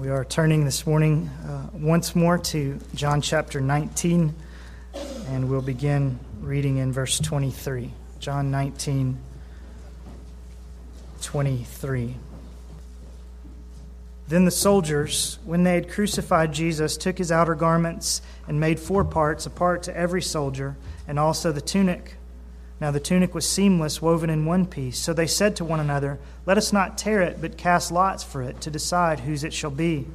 We are turning this morning uh, once more to John chapter 19, and we'll begin reading in verse 23. John 19, 23. Then the soldiers, when they had crucified Jesus, took his outer garments and made four parts, a part to every soldier, and also the tunic. Now the tunic was seamless, woven in one piece. So they said to one another, Let us not tear it, but cast lots for it, to decide whose it shall be.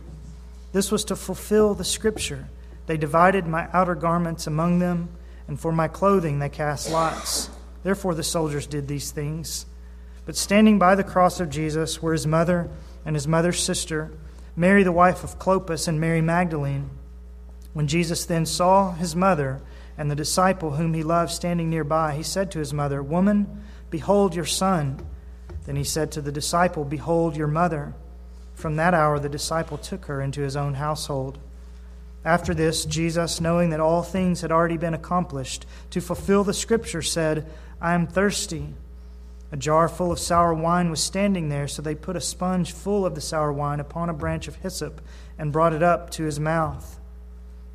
This was to fulfill the scripture. They divided my outer garments among them, and for my clothing they cast lots. Therefore the soldiers did these things. But standing by the cross of Jesus were his mother and his mother's sister, Mary the wife of Clopas, and Mary Magdalene. When Jesus then saw his mother, and the disciple whom he loved standing nearby, he said to his mother, Woman, behold your son. Then he said to the disciple, Behold your mother. From that hour the disciple took her into his own household. After this, Jesus, knowing that all things had already been accomplished, to fulfill the scripture, said, I am thirsty. A jar full of sour wine was standing there, so they put a sponge full of the sour wine upon a branch of hyssop and brought it up to his mouth.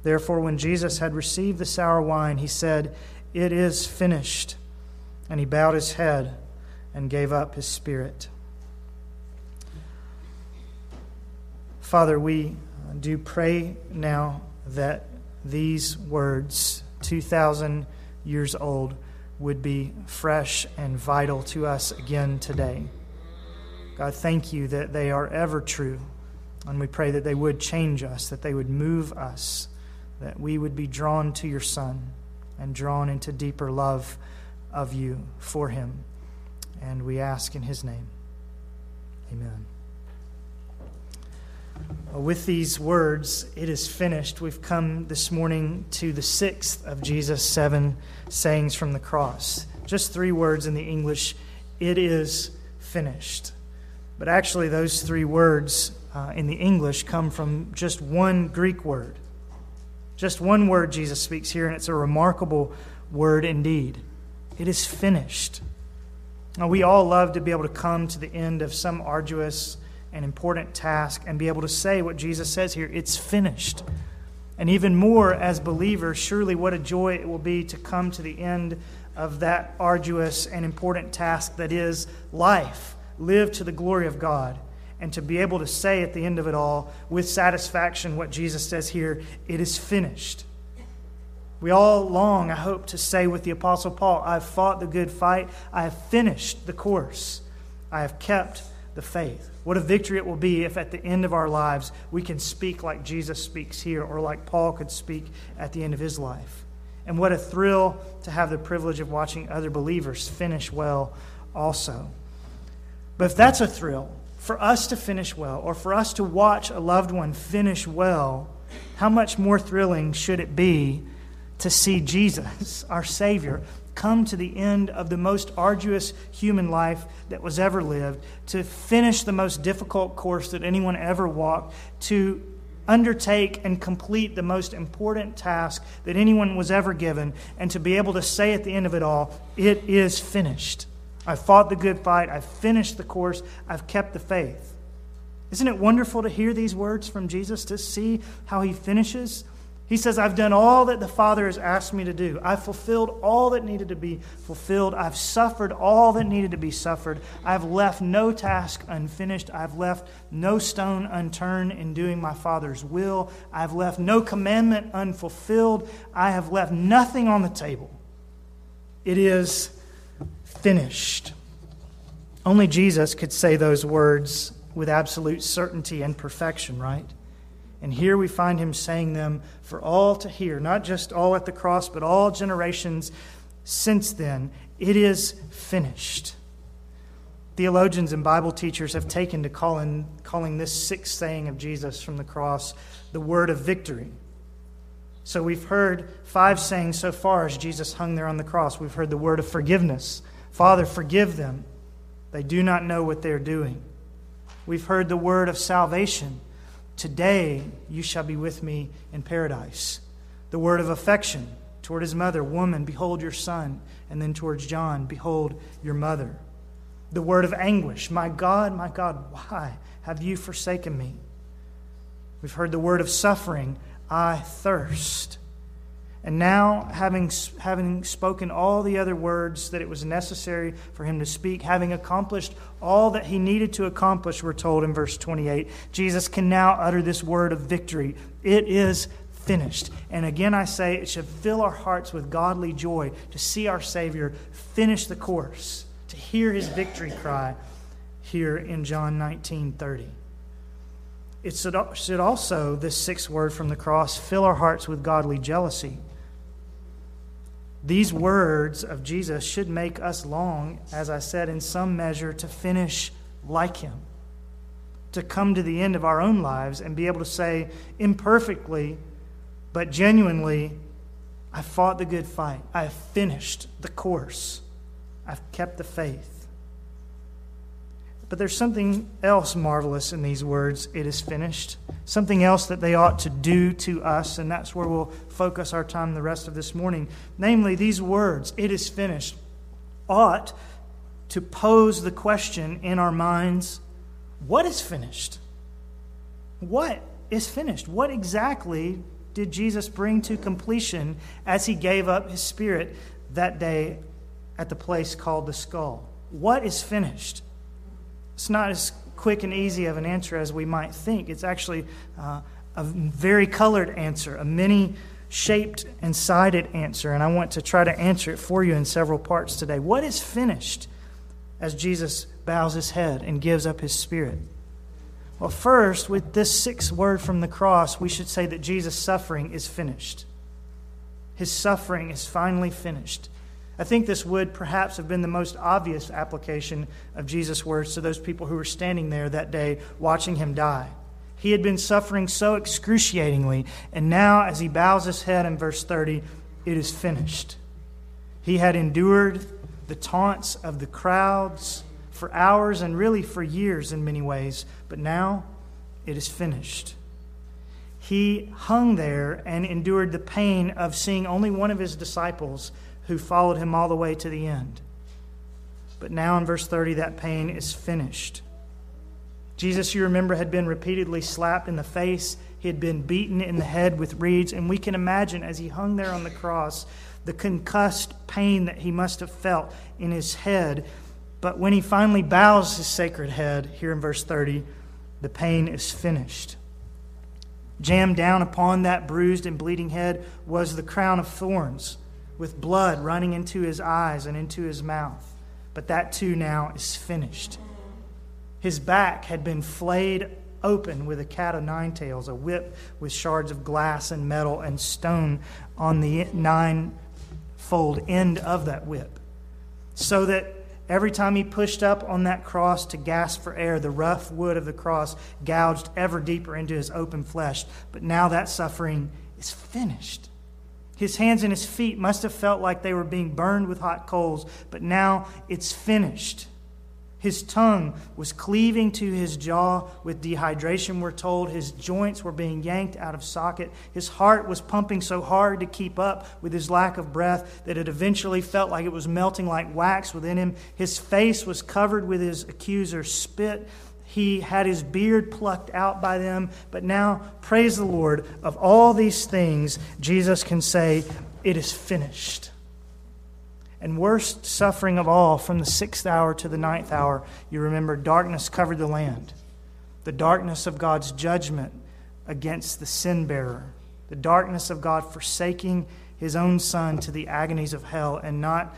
Therefore, when Jesus had received the sour wine, he said, It is finished. And he bowed his head and gave up his spirit. Father, we do pray now that these words, 2,000 years old, would be fresh and vital to us again today. God, thank you that they are ever true. And we pray that they would change us, that they would move us that we would be drawn to your Son and drawn into deeper love of you for him. And we ask in his name. Amen. With these words, it is finished. We've come this morning to the sixth of Jesus' seven sayings from the cross. Just three words in the English it is finished. But actually, those three words uh, in the English come from just one Greek word. Just one word Jesus speaks here, and it's a remarkable word indeed. It is finished. Now, we all love to be able to come to the end of some arduous and important task and be able to say what Jesus says here it's finished. And even more as believers, surely what a joy it will be to come to the end of that arduous and important task that is life. Live to the glory of God and to be able to say at the end of it all with satisfaction what Jesus says here it is finished. We all long, I hope, to say with the Apostle Paul, I've fought the good fight, I have finished the course, I have kept the faith. What a victory it will be if at the end of our lives we can speak like Jesus speaks here or like Paul could speak at the end of his life. And what a thrill to have the privilege of watching other believers finish well also. But if that's a thrill, for us to finish well, or for us to watch a loved one finish well, how much more thrilling should it be to see Jesus, our Savior, come to the end of the most arduous human life that was ever lived, to finish the most difficult course that anyone ever walked, to undertake and complete the most important task that anyone was ever given, and to be able to say at the end of it all, It is finished. I've fought the good fight. I've finished the course. I've kept the faith. Isn't it wonderful to hear these words from Jesus, to see how he finishes? He says, I've done all that the Father has asked me to do. I've fulfilled all that needed to be fulfilled. I've suffered all that needed to be suffered. I've left no task unfinished. I've left no stone unturned in doing my Father's will. I've left no commandment unfulfilled. I have left nothing on the table. It is finished. Only Jesus could say those words with absolute certainty and perfection, right? And here we find him saying them for all to hear, not just all at the cross, but all generations since then. It is finished. Theologians and Bible teachers have taken to calling, calling this sixth saying of Jesus from the cross the word of victory. So we've heard five sayings so far as Jesus hung there on the cross. We've heard the word of forgiveness, Father, forgive them. They do not know what they're doing. We've heard the word of salvation. Today you shall be with me in paradise. The word of affection toward his mother, Woman, behold your son. And then towards John, Behold your mother. The word of anguish, My God, my God, why have you forsaken me? We've heard the word of suffering, I thirst. And now, having, having spoken all the other words that it was necessary for him to speak, having accomplished all that he needed to accomplish, we're told in verse 28, Jesus can now utter this word of victory. It is finished. And again, I say it should fill our hearts with godly joy to see our Savior finish the course, to hear his victory cry here in John 19 30. It should also, this sixth word from the cross, fill our hearts with godly jealousy. These words of Jesus should make us long, as I said, in some measure, to finish like him, to come to the end of our own lives and be able to say imperfectly, but genuinely, I fought the good fight. I have finished the course. I've kept the faith. But there's something else marvelous in these words, it is finished. Something else that they ought to do to us, and that's where we'll focus our time the rest of this morning. Namely, these words, it is finished, ought to pose the question in our minds what is finished? What is finished? What exactly did Jesus bring to completion as he gave up his spirit that day at the place called the skull? What is finished? It's not as quick and easy of an answer as we might think. It's actually uh, a very colored answer, a many shaped and sided answer. And I want to try to answer it for you in several parts today. What is finished as Jesus bows his head and gives up his spirit? Well, first, with this sixth word from the cross, we should say that Jesus' suffering is finished. His suffering is finally finished. I think this would perhaps have been the most obvious application of Jesus' words to those people who were standing there that day watching him die. He had been suffering so excruciatingly, and now, as he bows his head in verse 30, it is finished. He had endured the taunts of the crowds for hours and really for years in many ways, but now it is finished. He hung there and endured the pain of seeing only one of his disciples who followed him all the way to the end. But now in verse 30, that pain is finished. Jesus, you remember, had been repeatedly slapped in the face. He had been beaten in the head with reeds. And we can imagine as he hung there on the cross the concussed pain that he must have felt in his head. But when he finally bows his sacred head, here in verse 30, the pain is finished. Jammed down upon that bruised and bleeding head was the crown of thorns with blood running into his eyes and into his mouth. But that too now is finished. His back had been flayed open with a cat o' nine tails, a whip with shards of glass and metal and stone on the nine-fold end of that whip, so that every time he pushed up on that cross to gasp for air, the rough wood of the cross gouged ever deeper into his open flesh. But now that suffering is finished. His hands and his feet must have felt like they were being burned with hot coals, but now it's finished. His tongue was cleaving to his jaw with dehydration, we're told. His joints were being yanked out of socket. His heart was pumping so hard to keep up with his lack of breath that it eventually felt like it was melting like wax within him. His face was covered with his accuser's spit. He had his beard plucked out by them, but now, praise the Lord, of all these things, Jesus can say, It is finished. And worst suffering of all, from the sixth hour to the ninth hour, you remember darkness covered the land. The darkness of God's judgment against the sin bearer. The darkness of God forsaking his own son to the agonies of hell and not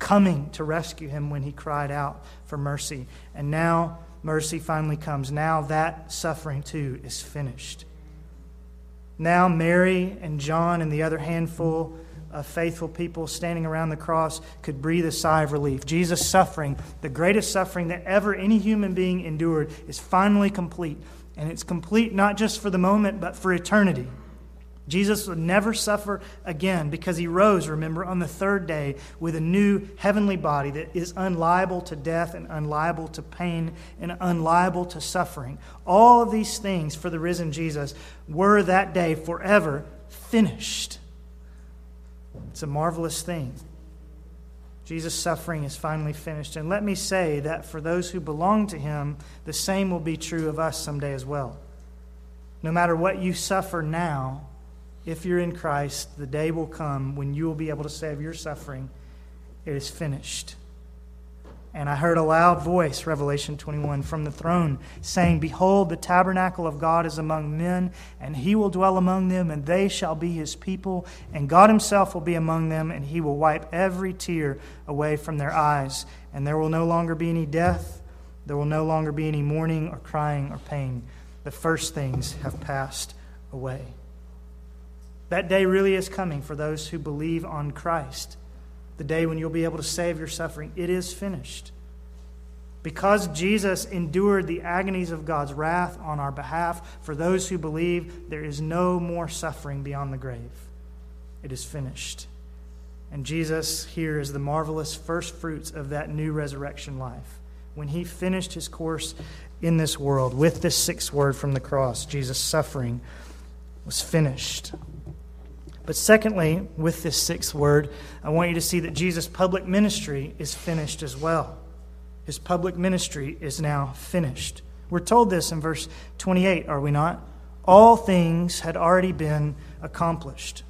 coming to rescue him when he cried out for mercy. And now, mercy finally comes. Now that suffering too is finished. Now, Mary and John and the other handful of faithful people standing around the cross could breathe a sigh of relief. Jesus' suffering, the greatest suffering that ever any human being endured, is finally complete. And it's complete not just for the moment, but for eternity. Jesus would never suffer again because he rose, remember, on the third day with a new heavenly body that is unliable to death and unliable to pain and unliable to suffering. All of these things for the risen Jesus were that day forever finished. It's a marvelous thing. Jesus' suffering is finally finished. And let me say that for those who belong to him, the same will be true of us someday as well. No matter what you suffer now, if you're in Christ, the day will come when you will be able to say of your suffering, It is finished. And I heard a loud voice, Revelation 21, from the throne, saying, Behold, the tabernacle of God is among men, and he will dwell among them, and they shall be his people, and God himself will be among them, and he will wipe every tear away from their eyes. And there will no longer be any death, there will no longer be any mourning, or crying, or pain. The first things have passed away. That day really is coming for those who believe on Christ the day when you'll be able to save your suffering. It is finished. Because Jesus endured the agonies of God's wrath on our behalf, for those who believe, there is no more suffering beyond the grave. It is finished. And Jesus here is the marvelous first fruits of that new resurrection life. When he finished his course in this world with this sixth word from the cross, Jesus' suffering was finished. But secondly, with this sixth word, I want you to see that Jesus' public ministry is finished as well. His public ministry is now finished. We're told this in verse 28, are we not? All things had already been accomplished.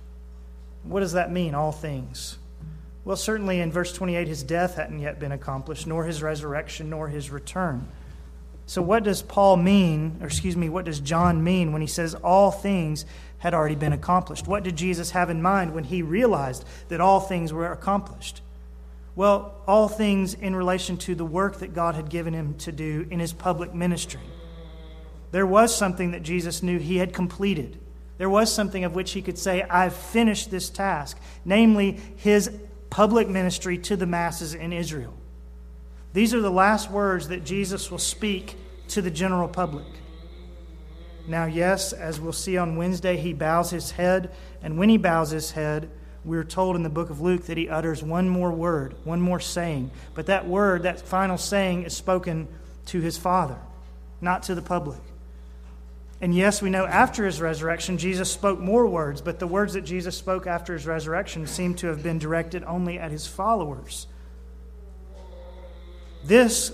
What does that mean, all things? Well, certainly in verse 28, his death hadn't yet been accomplished, nor his resurrection, nor his return. So, what does Paul mean, or excuse me, what does John mean when he says all things had already been accomplished. What did Jesus have in mind when he realized that all things were accomplished? Well, all things in relation to the work that God had given him to do in his public ministry. There was something that Jesus knew he had completed. There was something of which he could say, I've finished this task, namely his public ministry to the masses in Israel. These are the last words that Jesus will speak to the general public. Now, yes, as we'll see on Wednesday, he bows his head, and when he bows his head, we're told in the book of Luke that he utters one more word, one more saying. But that word, that final saying, is spoken to his Father, not to the public. And yes, we know after his resurrection, Jesus spoke more words, but the words that Jesus spoke after his resurrection seem to have been directed only at his followers. This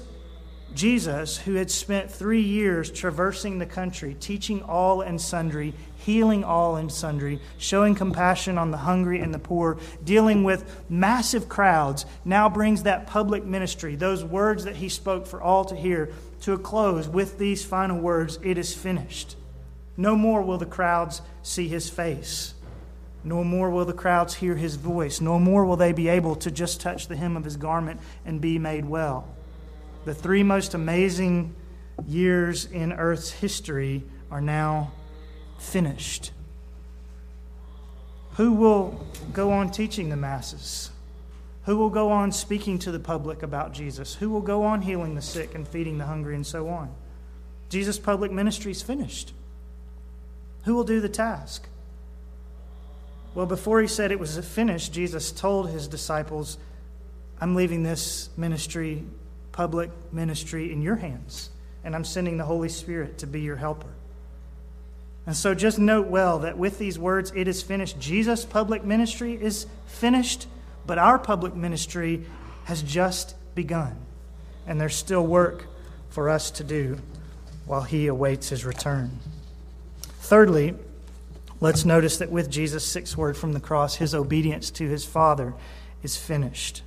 Jesus, who had spent three years traversing the country, teaching all and sundry, healing all and sundry, showing compassion on the hungry and the poor, dealing with massive crowds, now brings that public ministry, those words that he spoke for all to hear, to a close with these final words It is finished. No more will the crowds see his face. No more will the crowds hear his voice. No more will they be able to just touch the hem of his garment and be made well the three most amazing years in Earth's history are now finished. Who will go on teaching the masses? Who will go on speaking to the public about Jesus? Who will go on healing the sick and feeding the hungry and so on? Jesus' public ministry is finished. Who will do the task? Well, before he said it was finished, Jesus told his disciples, I'm leaving this ministry public ministry in your hands, and I'm sending the Holy Spirit to be your helper. And so just note well that with these words, it is finished. Jesus' public ministry is finished, but our public ministry has just begun. And there's still work for us to do while he awaits his return. Thirdly, let's notice that with Jesus' sixth word from the cross, his obedience to his Father is finished.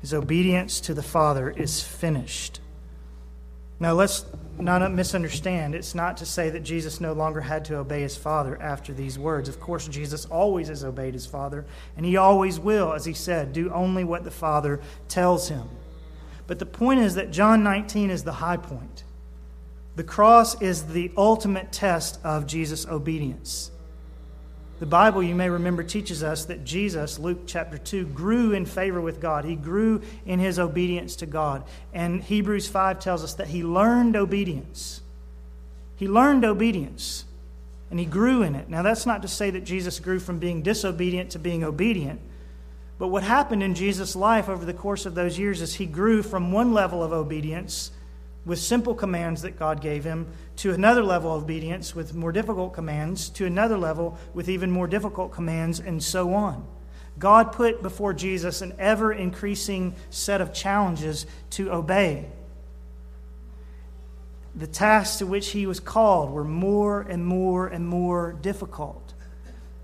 His obedience to the Father is finished. Now, let's not misunderstand. It's not to say that Jesus no longer had to obey his Father after these words. Of course, Jesus always has obeyed his Father, and he always will, as he said, do only what the Father tells him. But the point is that John 19 is the high point. The cross is the ultimate test of Jesus' obedience. The Bible, you may remember, teaches us that Jesus, Luke chapter 2, grew in favor with God. He grew in his obedience to God. And Hebrews 5 tells us that he learned obedience. He learned obedience and he grew in it. Now, that's not to say that Jesus grew from being disobedient to being obedient. But what happened in Jesus' life over the course of those years is he grew from one level of obedience with simple commands that God gave him, to another level of obedience with more difficult commands, to another level with even more difficult commands, and so on. God put before Jesus an ever increasing set of challenges to obey. the tasks to which he was called were more and more and more difficult.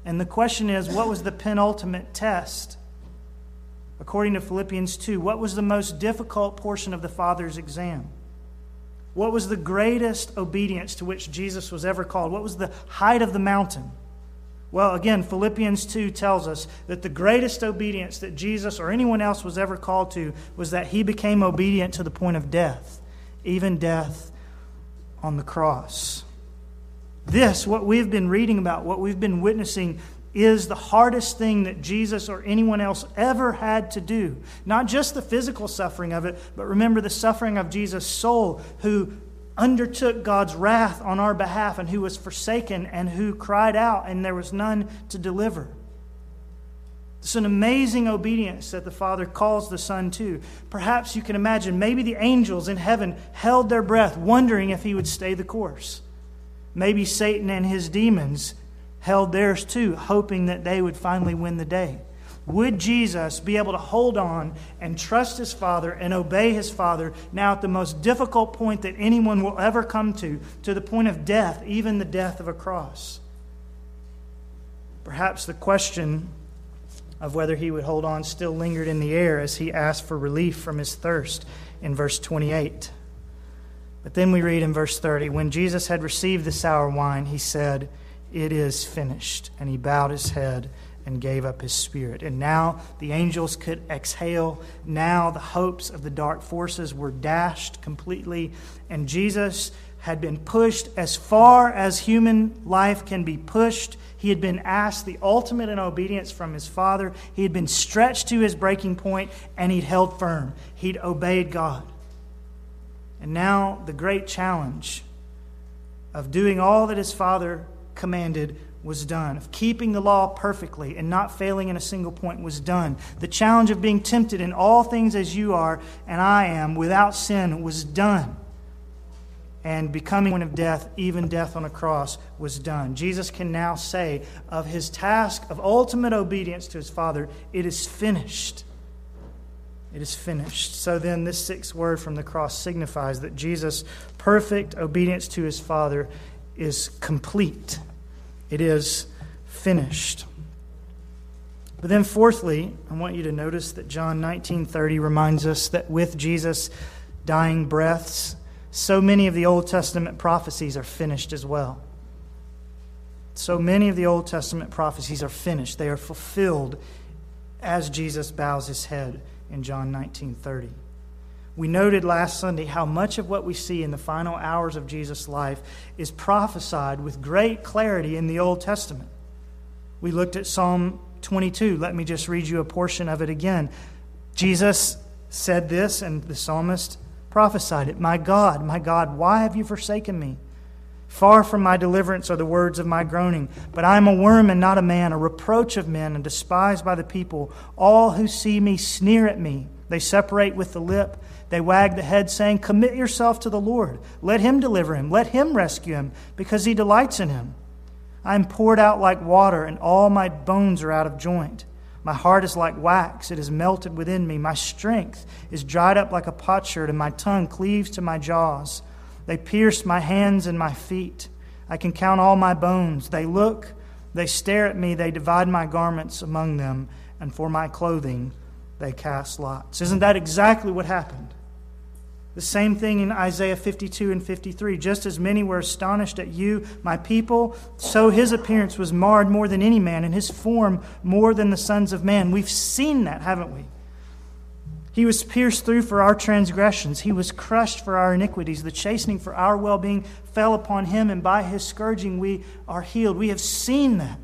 And the question is what was the penultimate test? According to Philippians 2, what was the most difficult portion of the Father's exam? What was the greatest obedience to which Jesus was ever called? What was the height of the mountain? Well, again, Philippians 2 tells us that the greatest obedience that Jesus or anyone else was ever called to was that he became obedient to the point of death, even death on the cross. This, what we've been reading about, what we've been witnessing, is the hardest thing that Jesus or anyone else ever had to do. Not just the physical suffering of it, but remember the suffering of Jesus' soul, who undertook God's wrath on our behalf and who was forsaken and who cried out, and there was none to deliver. It's an amazing obedience that the Father calls the Son to. Perhaps you can imagine maybe the angels in heaven held their breath, wondering if he would stay the course. Maybe Satan and his demons held theirs too, hoping that they would finally win the day. Would Jesus be able to hold on and trust his Father and obey his Father now at the most difficult point that anyone will ever come to, to the point of death, even the death of a cross? Perhaps the question of whether he would hold on still lingered in the air as he asked for relief from his thirst in verse 28. But then we read in verse 30 when Jesus had received the sour wine, he said, it is finished. And he bowed his head and gave up his spirit. And now the angels could exhale. Now the hopes of the dark forces were dashed completely. And Jesus had been pushed as far as human life can be pushed. He had been asked the ultimate in obedience from his Father. He had been stretched to his breaking point, and he'd held firm. He'd obeyed God. And now the great challenge of doing all that his Father commanded was done, of keeping the law perfectly and not failing in a single point was done. The challenge of being tempted in all things as you are and I am without sin was done. And becoming one of death, even death on a cross, was done. Jesus can now say of his task of ultimate obedience to his Father, it is finished. It is finished. So then, this sixth word from the cross signifies that Jesus' perfect obedience to his Father is complete. It is finished. But then fourthly, I want you to notice that John 19:30 reminds us that with Jesus' dying breaths, so many of the Old Testament prophecies are finished as well. So many of the Old Testament prophecies are finished. They are fulfilled as Jesus bows his head in John 19:30. We noted last Sunday how much of what we see in the final hours of Jesus' life is prophesied with great clarity in the Old Testament. We looked at Psalm 22. Let me just read you a portion of it again. Jesus said this, and the psalmist prophesied it My God, my God, why have you forsaken me? Far from my deliverance are the words of my groaning, but I am a worm and not a man, a reproach of men and despised by the people. All who see me sneer at me. They separate with the lip. They wag the head, saying, Commit yourself to the Lord. Let him deliver him. Let him rescue him, because he delights in him. I am poured out like water, and all my bones are out of joint. My heart is like wax, it is melted within me. My strength is dried up like a potsherd, and my tongue cleaves to my jaws. They pierce my hands and my feet. I can count all my bones. They look, they stare at me, they divide my garments among them, and for my clothing they cast lots. Isn't that exactly what happened? The same thing in Isaiah 52 and 53. Just as many were astonished at you, my people, so his appearance was marred more than any man, and his form more than the sons of man. We've seen that, haven't we? He was pierced through for our transgressions. He was crushed for our iniquities. The chastening for our well being fell upon him, and by his scourging we are healed. We have seen that.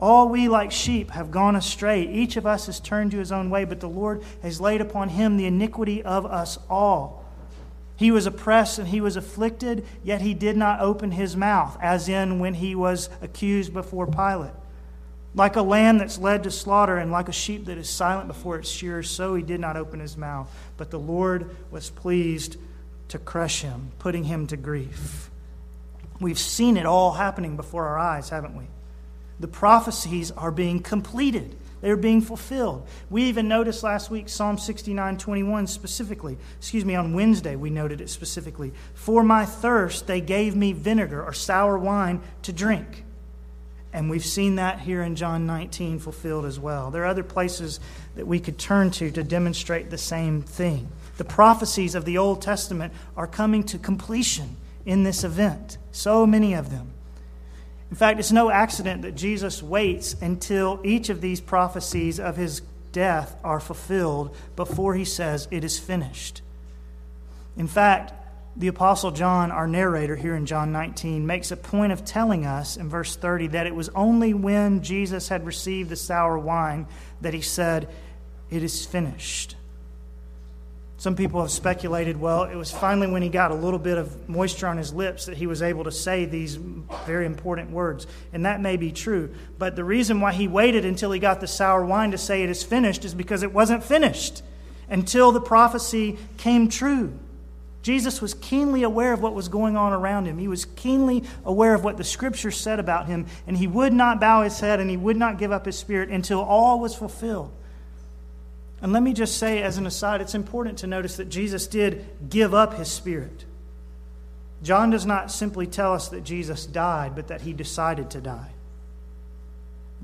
All we like sheep have gone astray. Each of us has turned to his own way, but the Lord has laid upon him the iniquity of us all. He was oppressed and he was afflicted, yet he did not open his mouth, as in when he was accused before Pilate. Like a lamb that's led to slaughter and like a sheep that is silent before its shearers, so he did not open his mouth. But the Lord was pleased to crush him, putting him to grief. We've seen it all happening before our eyes, haven't we? The prophecies are being completed. They're being fulfilled. We even noticed last week Psalm 69 21 specifically. Excuse me, on Wednesday we noted it specifically. For my thirst, they gave me vinegar or sour wine to drink. And we've seen that here in John 19 fulfilled as well. There are other places that we could turn to to demonstrate the same thing. The prophecies of the Old Testament are coming to completion in this event, so many of them. In fact, it's no accident that Jesus waits until each of these prophecies of his death are fulfilled before he says, It is finished. In fact, the Apostle John, our narrator here in John 19, makes a point of telling us in verse 30 that it was only when Jesus had received the sour wine that he said, It is finished. Some people have speculated, well, it was finally when he got a little bit of moisture on his lips that he was able to say these very important words. And that may be true. But the reason why he waited until he got the sour wine to say it is finished is because it wasn't finished until the prophecy came true. Jesus was keenly aware of what was going on around him. He was keenly aware of what the scripture said about him, and he would not bow his head and he would not give up his spirit until all was fulfilled. And let me just say, as an aside, it's important to notice that Jesus did give up his spirit. John does not simply tell us that Jesus died, but that he decided to die.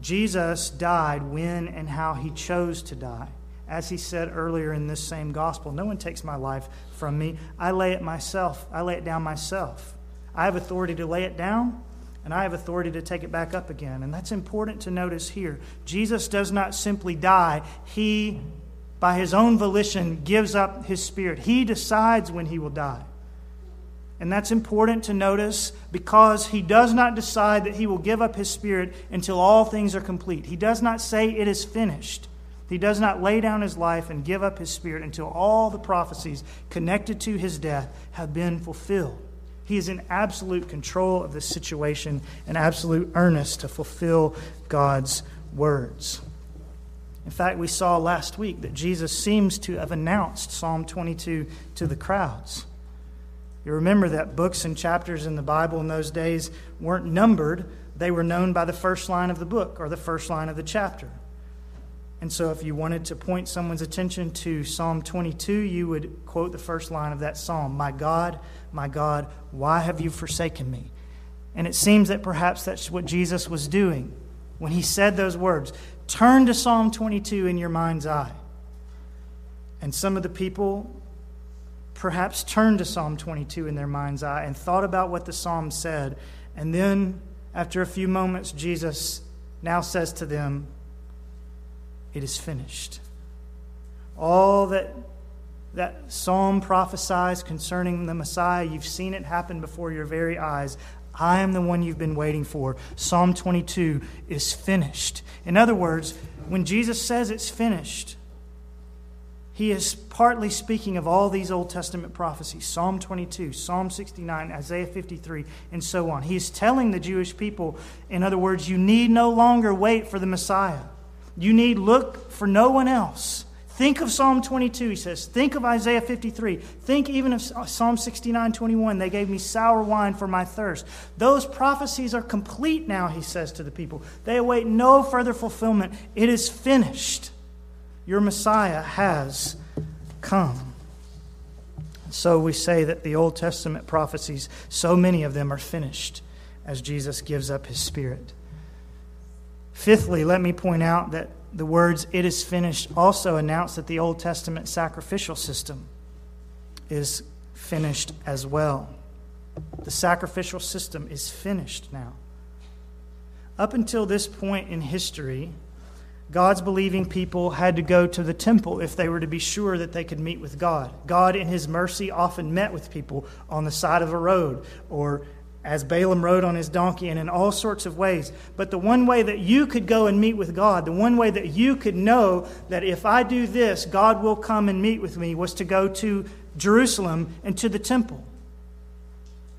Jesus died when and how he chose to die. As he said earlier in this same gospel, no one takes my life from me. I lay it myself. I lay it down myself. I have authority to lay it down, and I have authority to take it back up again. And that's important to notice here. Jesus does not simply die, he by his own volition, gives up his spirit. He decides when he will die. And that's important to notice because he does not decide that he will give up his spirit until all things are complete. He does not say it is finished. He does not lay down his life and give up his spirit until all the prophecies connected to his death have been fulfilled. He is in absolute control of the situation and absolute earnest to fulfill God's words. In fact, we saw last week that Jesus seems to have announced Psalm 22 to the crowds. You remember that books and chapters in the Bible in those days weren't numbered, they were known by the first line of the book or the first line of the chapter. And so, if you wanted to point someone's attention to Psalm 22, you would quote the first line of that psalm My God, my God, why have you forsaken me? And it seems that perhaps that's what Jesus was doing when he said those words. Turn to Psalm 22 in your mind's eye. And some of the people perhaps turned to Psalm 22 in their mind's eye and thought about what the psalm said. And then, after a few moments, Jesus now says to them, It is finished. All that that psalm prophesies concerning the Messiah, you've seen it happen before your very eyes. I am the one you've been waiting for. Psalm 22 is finished. In other words, when Jesus says it's finished, he is partly speaking of all these Old Testament prophecies Psalm 22, Psalm 69, Isaiah 53, and so on. He is telling the Jewish people, in other words, you need no longer wait for the Messiah. You need look for no one else. Think of Psalm 22, he says. Think of Isaiah 53. Think even of uh, Psalm 69, 21. They gave me sour wine for my thirst. Those prophecies are complete now, he says to the people. They await no further fulfillment. It is finished. Your Messiah has come. So we say that the Old Testament prophecies, so many of them are finished as Jesus gives up his spirit. Fifthly, let me point out that the words, it is finished, also announce that the Old Testament sacrificial system is finished as well. The sacrificial system is finished now. Up until this point in history, God's believing people had to go to the temple if they were to be sure that they could meet with God. God, in His mercy, often met with people on the side of a road or as Balaam rode on his donkey, and in all sorts of ways. But the one way that you could go and meet with God, the one way that you could know that if I do this, God will come and meet with me, was to go to Jerusalem and to the temple.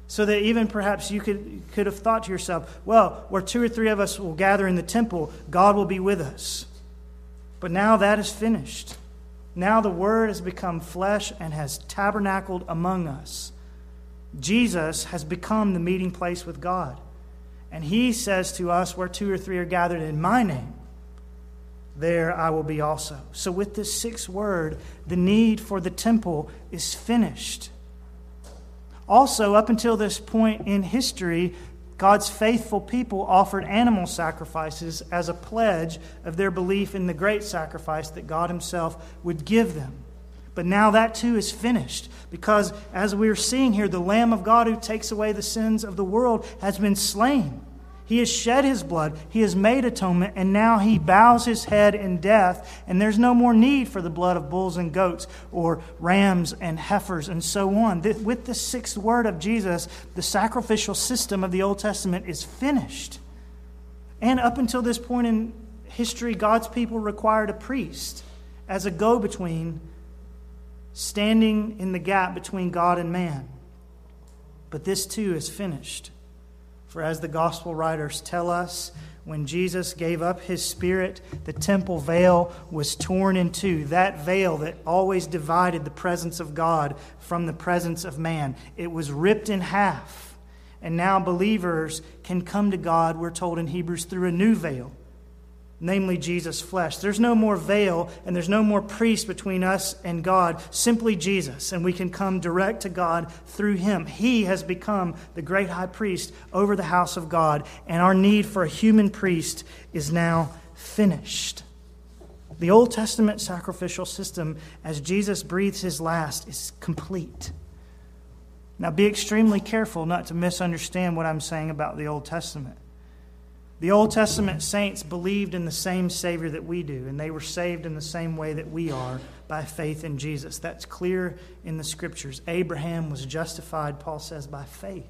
So that even perhaps you could, could have thought to yourself, well, where two or three of us will gather in the temple, God will be with us. But now that is finished. Now the Word has become flesh and has tabernacled among us. Jesus has become the meeting place with God. And he says to us, Where two or three are gathered in my name, there I will be also. So, with this sixth word, the need for the temple is finished. Also, up until this point in history, God's faithful people offered animal sacrifices as a pledge of their belief in the great sacrifice that God Himself would give them. But now that too is finished because, as we are seeing here, the Lamb of God who takes away the sins of the world has been slain. He has shed his blood, he has made atonement, and now he bows his head in death. And there's no more need for the blood of bulls and goats or rams and heifers and so on. With the sixth word of Jesus, the sacrificial system of the Old Testament is finished. And up until this point in history, God's people required a priest as a go between, standing in the gap between God and man. But this too is finished. For as the gospel writers tell us, when Jesus gave up his spirit, the temple veil was torn in two. That veil that always divided the presence of God from the presence of man. It was ripped in half. And now believers can come to God, we're told in Hebrews, through a new veil namely Jesus' flesh. There's no more veil and there's no more priest between us and God, simply Jesus, and we can come direct to God through him. He has become the great high priest over the house of God, and our need for a human priest is now finished. The Old Testament sacrificial system, as Jesus breathes his last, is complete. Now, be extremely careful not to misunderstand what I'm saying about the Old Testament. The Old Testament saints believed in the same Savior that we do, and they were saved in the same way that we are by faith in Jesus. That's clear in the Scriptures. Abraham was justified, Paul says, by faith.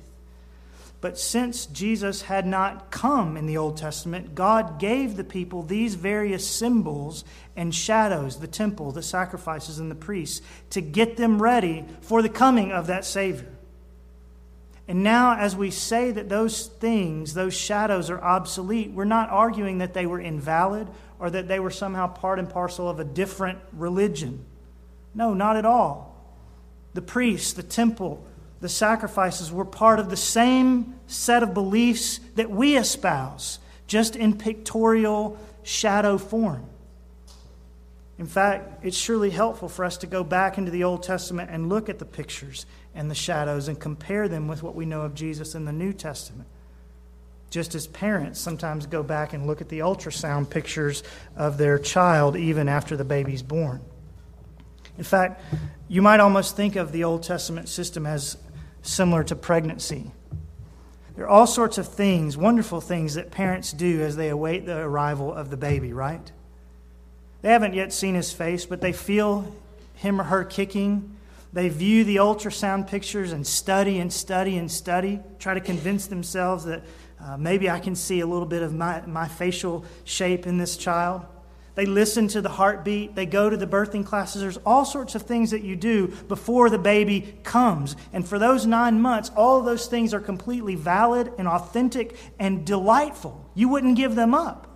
But since Jesus had not come in the Old Testament, God gave the people these various symbols and shadows the temple, the sacrifices, and the priests to get them ready for the coming of that Savior. And now, as we say that those things, those shadows are obsolete, we're not arguing that they were invalid or that they were somehow part and parcel of a different religion. No, not at all. The priests, the temple, the sacrifices were part of the same set of beliefs that we espouse, just in pictorial shadow form. In fact, it's surely helpful for us to go back into the Old Testament and look at the pictures and the shadows and compare them with what we know of Jesus in the New Testament. Just as parents sometimes go back and look at the ultrasound pictures of their child even after the baby's born. In fact, you might almost think of the Old Testament system as similar to pregnancy. There are all sorts of things, wonderful things, that parents do as they await the arrival of the baby, right? They haven't yet seen his face, but they feel him or her kicking they view the ultrasound pictures and study and study and study, try to convince themselves that uh, maybe I can see a little bit of my, my facial shape in this child. They listen to the heartbeat. They go to the birthing classes. There's all sorts of things that you do before the baby comes. And for those nine months, all of those things are completely valid and authentic and delightful. You wouldn't give them up.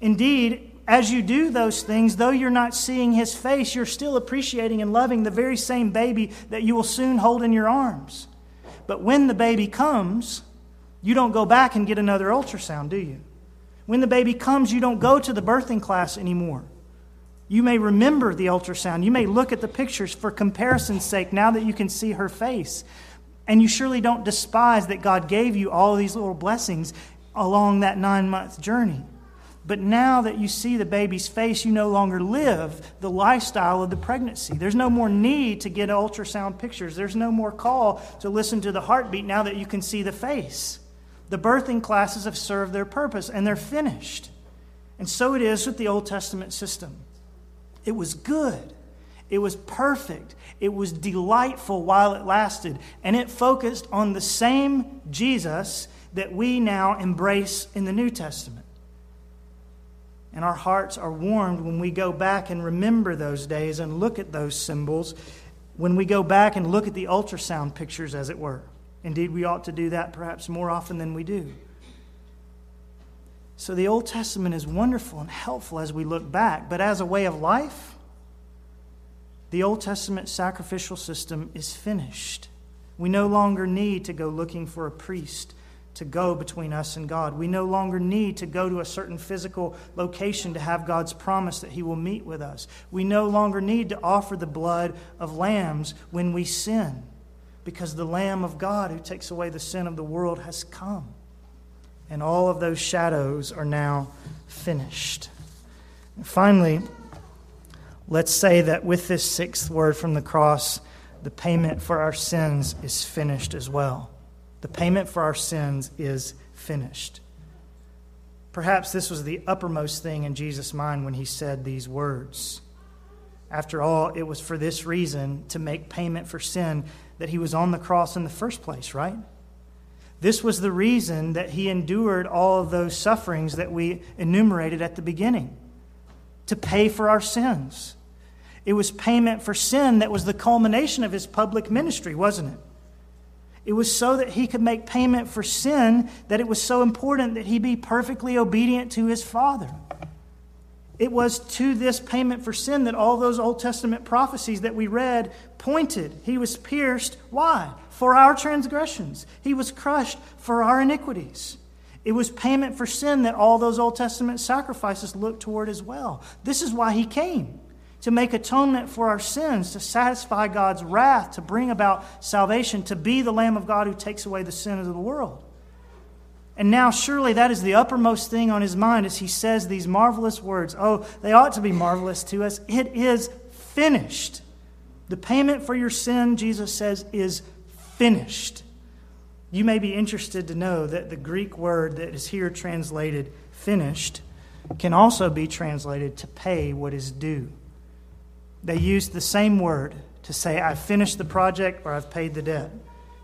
Indeed, as you do those things, though you're not seeing his face, you're still appreciating and loving the very same baby that you will soon hold in your arms. But when the baby comes, you don't go back and get another ultrasound, do you? When the baby comes, you don't go to the birthing class anymore. You may remember the ultrasound. You may look at the pictures for comparison's sake now that you can see her face. And you surely don't despise that God gave you all these little blessings along that nine month journey. But now that you see the baby's face, you no longer live the lifestyle of the pregnancy. There's no more need to get ultrasound pictures. There's no more call to listen to the heartbeat now that you can see the face. The birthing classes have served their purpose and they're finished. And so it is with the Old Testament system. It was good. It was perfect. It was delightful while it lasted. And it focused on the same Jesus that we now embrace in the New Testament. And our hearts are warmed when we go back and remember those days and look at those symbols, when we go back and look at the ultrasound pictures, as it were. Indeed, we ought to do that perhaps more often than we do. So the Old Testament is wonderful and helpful as we look back, but as a way of life, the Old Testament sacrificial system is finished. We no longer need to go looking for a priest to go between us and God. We no longer need to go to a certain physical location to have God's promise that He will meet with us. We no longer need to offer the blood of lambs when we sin because the Lamb of God who takes away the sin of the world has come. And all of those shadows are now finished. And finally, let's say that with this sixth word from the cross, the payment for our sins is finished as well. The payment for our sins is finished. Perhaps this was the uppermost thing in Jesus' mind when he said these words. After all, it was for this reason to make payment for sin that he was on the cross in the first place, right? This was the reason that he endured all of those sufferings that we enumerated at the beginning to pay for our sins. It was payment for sin that was the culmination of his public ministry, wasn't it? It was so that he could make payment for sin that it was so important that he be perfectly obedient to his Father. It was to this payment for sin that all those Old Testament prophecies that we read pointed. He was pierced. Why? For our transgressions. He was crushed for our iniquities. It was payment for sin that all those Old Testament sacrifices looked toward as well. This is why he came to make atonement for our sins, to satisfy God's wrath, to bring about salvation, to be the Lamb of God who takes away the sins of the world. And now, surely that is the uppermost thing on his mind as he says these marvelous words. Oh, they ought to be marvelous to us. It is finished. The payment for your sin, Jesus says, is finished. You may be interested to know that the Greek word that is here translated finished can also be translated to pay what is due. They use the same word to say, I've finished the project or I've paid the debt.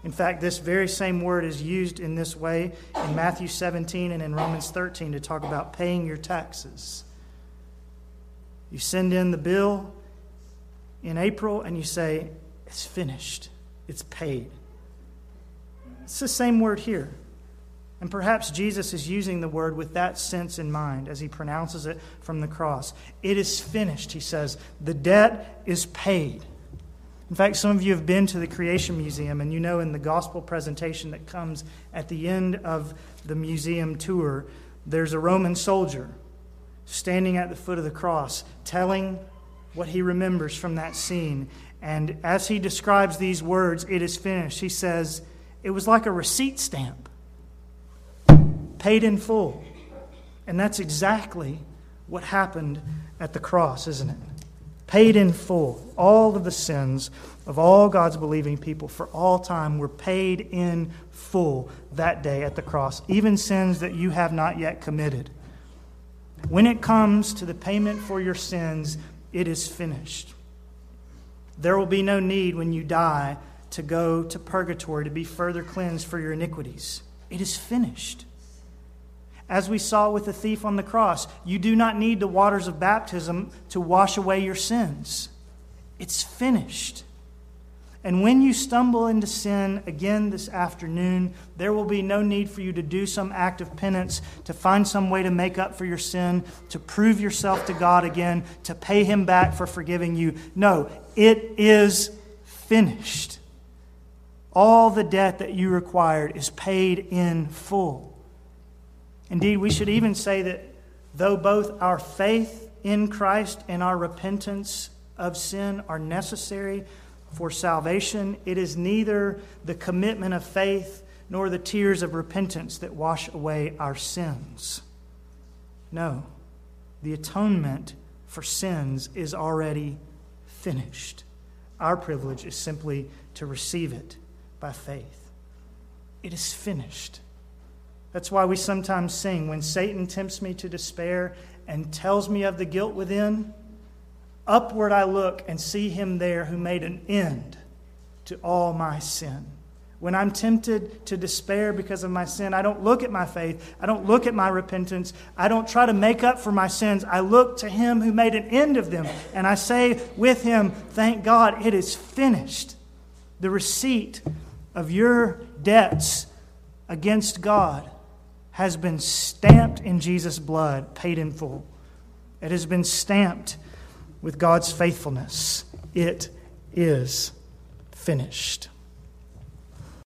In fact, this very same word is used in this way in Matthew 17 and in Romans 13 to talk about paying your taxes. You send in the bill in April and you say, It's finished, it's paid. It's the same word here. And perhaps Jesus is using the word with that sense in mind as he pronounces it from the cross. It is finished, he says. The debt is paid. In fact, some of you have been to the Creation Museum, and you know in the gospel presentation that comes at the end of the museum tour, there's a Roman soldier standing at the foot of the cross telling what he remembers from that scene. And as he describes these words, it is finished, he says, it was like a receipt stamp paid in full. And that's exactly what happened at the cross, isn't it? Paid in full. All of the sins of all God's believing people for all time were paid in full that day at the cross, even sins that you have not yet committed. When it comes to the payment for your sins, it is finished. There will be no need when you die to go to purgatory to be further cleansed for your iniquities. It is finished. As we saw with the thief on the cross, you do not need the waters of baptism to wash away your sins. It's finished. And when you stumble into sin again this afternoon, there will be no need for you to do some act of penance, to find some way to make up for your sin, to prove yourself to God again, to pay Him back for forgiving you. No, it is finished. All the debt that you required is paid in full. Indeed, we should even say that though both our faith in Christ and our repentance of sin are necessary for salvation, it is neither the commitment of faith nor the tears of repentance that wash away our sins. No, the atonement for sins is already finished. Our privilege is simply to receive it by faith. It is finished. That's why we sometimes sing when Satan tempts me to despair and tells me of the guilt within, upward I look and see him there who made an end to all my sin. When I'm tempted to despair because of my sin, I don't look at my faith. I don't look at my repentance. I don't try to make up for my sins. I look to him who made an end of them. And I say with him, Thank God, it is finished. The receipt of your debts against God has been stamped in Jesus' blood, paid in full. It has been stamped with God's faithfulness. It is finished.